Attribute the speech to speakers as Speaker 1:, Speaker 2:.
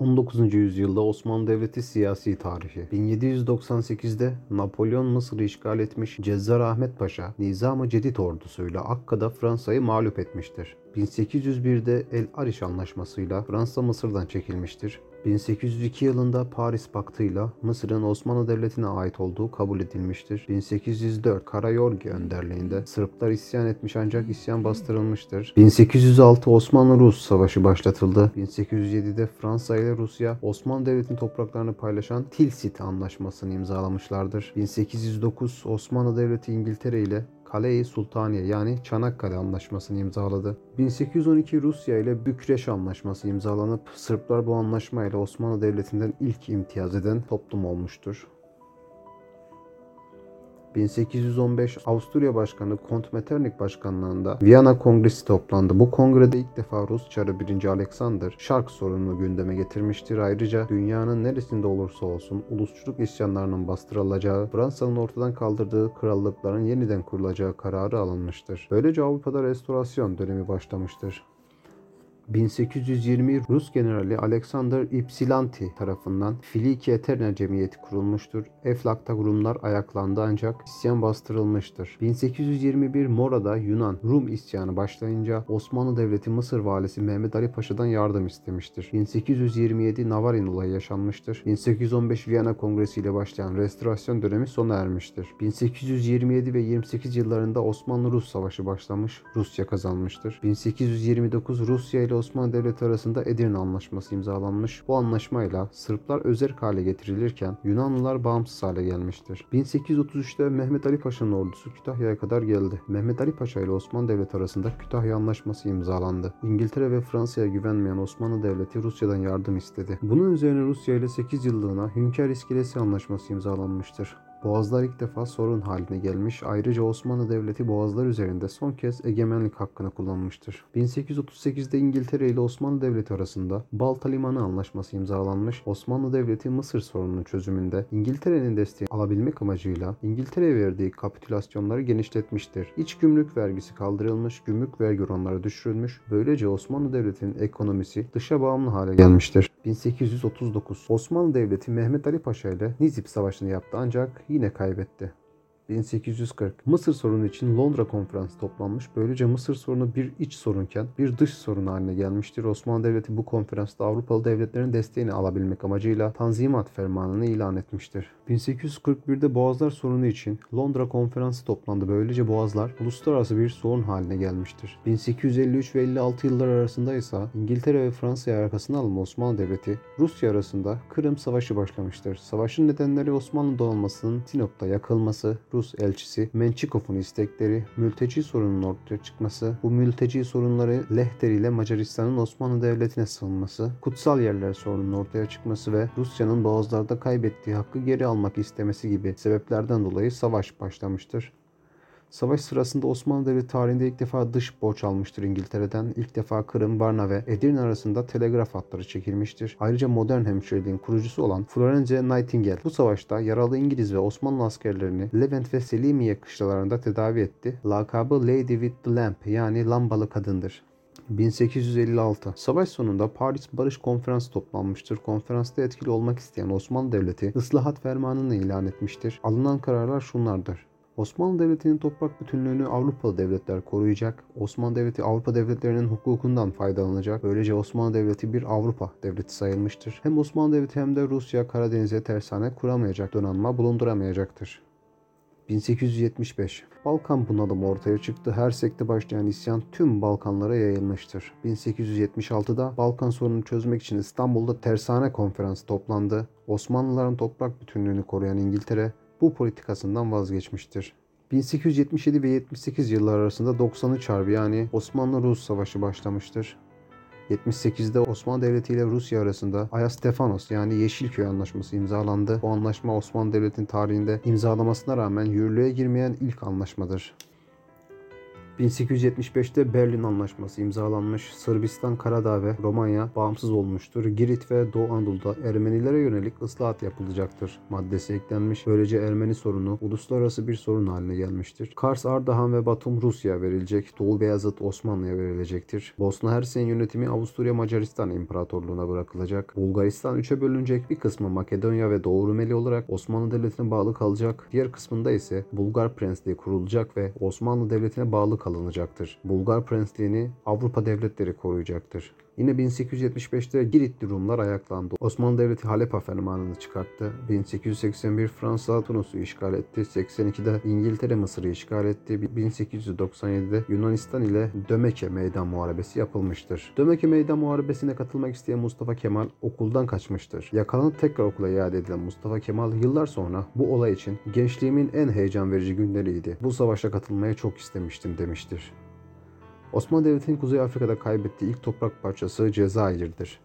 Speaker 1: 19. yüzyılda Osmanlı Devleti siyasi tarihi. 1798'de Napolyon Mısır'ı işgal etmiş Cezzar Ahmet Paşa, Nizam-ı Cedid ordusuyla Akka'da Fransa'yı mağlup etmiştir. 1801'de El Ariş Anlaşması'yla Fransa Mısır'dan çekilmiştir. 1802 yılında Paris Paktı'yla Mısır'ın Osmanlı Devleti'ne ait olduğu kabul edilmiştir. 1804 Karayorgi önderliğinde Sırplar isyan etmiş ancak isyan bastırılmıştır. 1806 Osmanlı-Rus Savaşı başlatıldı. 1807'de Fransa ile Rusya Osmanlı Devleti'nin topraklarını paylaşan Tilsit Anlaşması'nı imzalamışlardır. 1809 Osmanlı Devleti İngiltere ile Kale-i Sultaniye yani Çanakkale Anlaşması'nı imzaladı. 1812 Rusya ile Bükreş Anlaşması imzalanıp Sırplar bu anlaşmayla Osmanlı Devleti'nden ilk imtiyaz eden toplum olmuştur. 1815 Avusturya Başkanı Kont Metternich başkanlığında Viyana Kongresi toplandı. Bu kongrede ilk defa Rus Çarı 1. Alexander şark sorununu gündeme getirmiştir. Ayrıca dünyanın neresinde olursa olsun ulusçuluk isyanlarının bastırılacağı, Fransa'nın ortadan kaldırdığı krallıkların yeniden kurulacağı kararı alınmıştır. Böylece Avrupa'da restorasyon dönemi başlamıştır. 1820 Rus generali Alexander Ypsilanti tarafından Filiki Eterna Cemiyeti kurulmuştur. Eflak'ta Rumlar ayaklandı ancak isyan bastırılmıştır. 1821 Mora'da Yunan Rum isyanı başlayınca Osmanlı Devleti Mısır valisi Mehmet Ali Paşa'dan yardım istemiştir. 1827 Navarin olayı yaşanmıştır. 1815 Viyana Kongresi ile başlayan restorasyon dönemi sona ermiştir. 1827 ve 28 yıllarında Osmanlı-Rus Savaşı başlamış, Rusya kazanmıştır. 1829 Rusya ile Osmanlı Devleti arasında Edirne Anlaşması imzalanmış. Bu anlaşmayla Sırplar özerk hale getirilirken Yunanlılar bağımsız hale gelmiştir. 1833'te Mehmet Ali Paşa'nın ordusu Kütahya'ya kadar geldi. Mehmet Ali Paşa ile Osmanlı Devleti arasında Kütahya Anlaşması imzalandı. İngiltere ve Fransa'ya güvenmeyen Osmanlı Devleti Rusya'dan yardım istedi. Bunun üzerine Rusya ile 8 yıllığına Hünkar İskelesi Anlaşması imzalanmıştır. Boğazlar ilk defa sorun haline gelmiş. Ayrıca Osmanlı Devleti Boğazlar üzerinde son kez egemenlik hakkını kullanmıştır. 1838'de İngiltere ile Osmanlı Devleti arasında Balta Limanı Anlaşması imzalanmış. Osmanlı Devleti Mısır sorununun çözümünde İngiltere'nin desteği alabilmek amacıyla İngiltere'ye verdiği kapitülasyonları genişletmiştir. İç gümrük vergisi kaldırılmış, gümrük vergi oranları düşürülmüş. Böylece Osmanlı Devleti'nin ekonomisi dışa bağımlı hale gelmiştir. 1839 Osmanlı Devleti Mehmet Ali Paşa ile Nizip Savaşı'nı yaptı ancak yine kaybetti. 1840 Mısır sorunu için Londra konferansı toplanmış. Böylece Mısır sorunu bir iç sorunken bir dış sorun haline gelmiştir. Osmanlı Devleti bu konferansta Avrupalı devletlerin desteğini alabilmek amacıyla Tanzimat Fermanı'nı ilan etmiştir. 1841'de Boğazlar sorunu için Londra konferansı toplandı. Böylece Boğazlar uluslararası bir sorun haline gelmiştir. 1853 ve 56 yıllar arasında ise İngiltere ve Fransa'ya arkasına alınan Osmanlı Devleti Rusya arasında Kırım Savaşı başlamıştır. Savaşın nedenleri Osmanlı donanmasının Sinop'ta yakılması, Rus elçisi Mençikov'un istekleri, mülteci sorunun ortaya çıkması, bu mülteci sorunları Lehter ile Macaristan'ın Osmanlı Devleti'ne sığınması, kutsal yerler sorunun ortaya çıkması ve Rusya'nın boğazlarda kaybettiği hakkı geri almak istemesi gibi sebeplerden dolayı savaş başlamıştır. Savaş sırasında Osmanlı Devleti tarihinde ilk defa dış borç almıştır İngiltere'den. İlk defa Kırım, Varna ve Edirne arasında telegraf hatları çekilmiştir. Ayrıca modern hemşireliğin kurucusu olan Florence Nightingale bu savaşta yaralı İngiliz ve Osmanlı askerlerini Levent ve Selimiye kışlalarında tedavi etti. Lakabı Lady with the Lamp yani lambalı kadındır. 1856 Savaş sonunda Paris Barış Konferansı toplanmıştır. Konferansta etkili olmak isteyen Osmanlı Devleti ıslahat fermanını ilan etmiştir. Alınan kararlar şunlardır. Osmanlı Devleti'nin toprak bütünlüğünü Avrupalı devletler koruyacak. Osmanlı Devleti Avrupa devletlerinin hukukundan faydalanacak. Böylece Osmanlı Devleti bir Avrupa devleti sayılmıştır. Hem Osmanlı Devleti hem de Rusya Karadeniz'e tersane kuramayacak, donanma bulunduramayacaktır. 1875 Balkan bunalımı ortaya çıktı. Her sekte başlayan isyan tüm Balkanlara yayılmıştır. 1876'da Balkan sorununu çözmek için İstanbul'da Tersane Konferansı toplandı. Osmanlıların toprak bütünlüğünü koruyan İngiltere bu politikasından vazgeçmiştir. 1877 ve 78 yıllar arasında 93 Harbi yani Osmanlı-Rus Savaşı başlamıştır. 78'de Osmanlı Devleti ile Rusya arasında Ayastefanos yani Yeşilköy Anlaşması imzalandı. Bu anlaşma Osmanlı Devleti'nin tarihinde imzalamasına rağmen yürürlüğe girmeyen ilk anlaşmadır. 1875'te Berlin Anlaşması imzalanmış. Sırbistan, Karadağ ve Romanya bağımsız olmuştur. Girit ve Doğu Anadolu'da Ermenilere yönelik ıslahat yapılacaktır. Maddesi eklenmiş. Böylece Ermeni sorunu uluslararası bir sorun haline gelmiştir. Kars, Ardahan ve Batum Rusya verilecek. Doğu Beyazıt Osmanlı'ya verilecektir. Bosna Hersey'in yönetimi Avusturya Macaristan İmparatorluğu'na bırakılacak. Bulgaristan üçe bölünecek. Bir kısmı Makedonya ve Doğu Rumeli olarak Osmanlı Devleti'ne bağlı kalacak. Diğer kısmında ise Bulgar Prensliği kurulacak ve Osmanlı Devleti'ne bağlı kalınacaktır. Bulgar Prensliğini Avrupa devletleri koruyacaktır. Yine 1875'te Giritli Rumlar ayaklandı. Osmanlı Devleti Halepa fermanını çıkarttı. 1881 Fransa Tunus'u işgal etti. 82'de İngiltere Mısır'ı işgal etti. 1897'de Yunanistan ile Dömeke Meydan Muharebesi yapılmıştır. Dömeke Meydan Muharebesi'ne katılmak isteyen Mustafa Kemal okuldan kaçmıştır. Yakalanıp tekrar okula iade edilen Mustafa Kemal yıllar sonra bu olay için gençliğimin en heyecan verici günleriydi. Bu savaşa katılmaya çok istemiştim demiştir. Osmanlı Devleti'nin Kuzey Afrika'da kaybettiği ilk toprak parçası Cezayir'dir.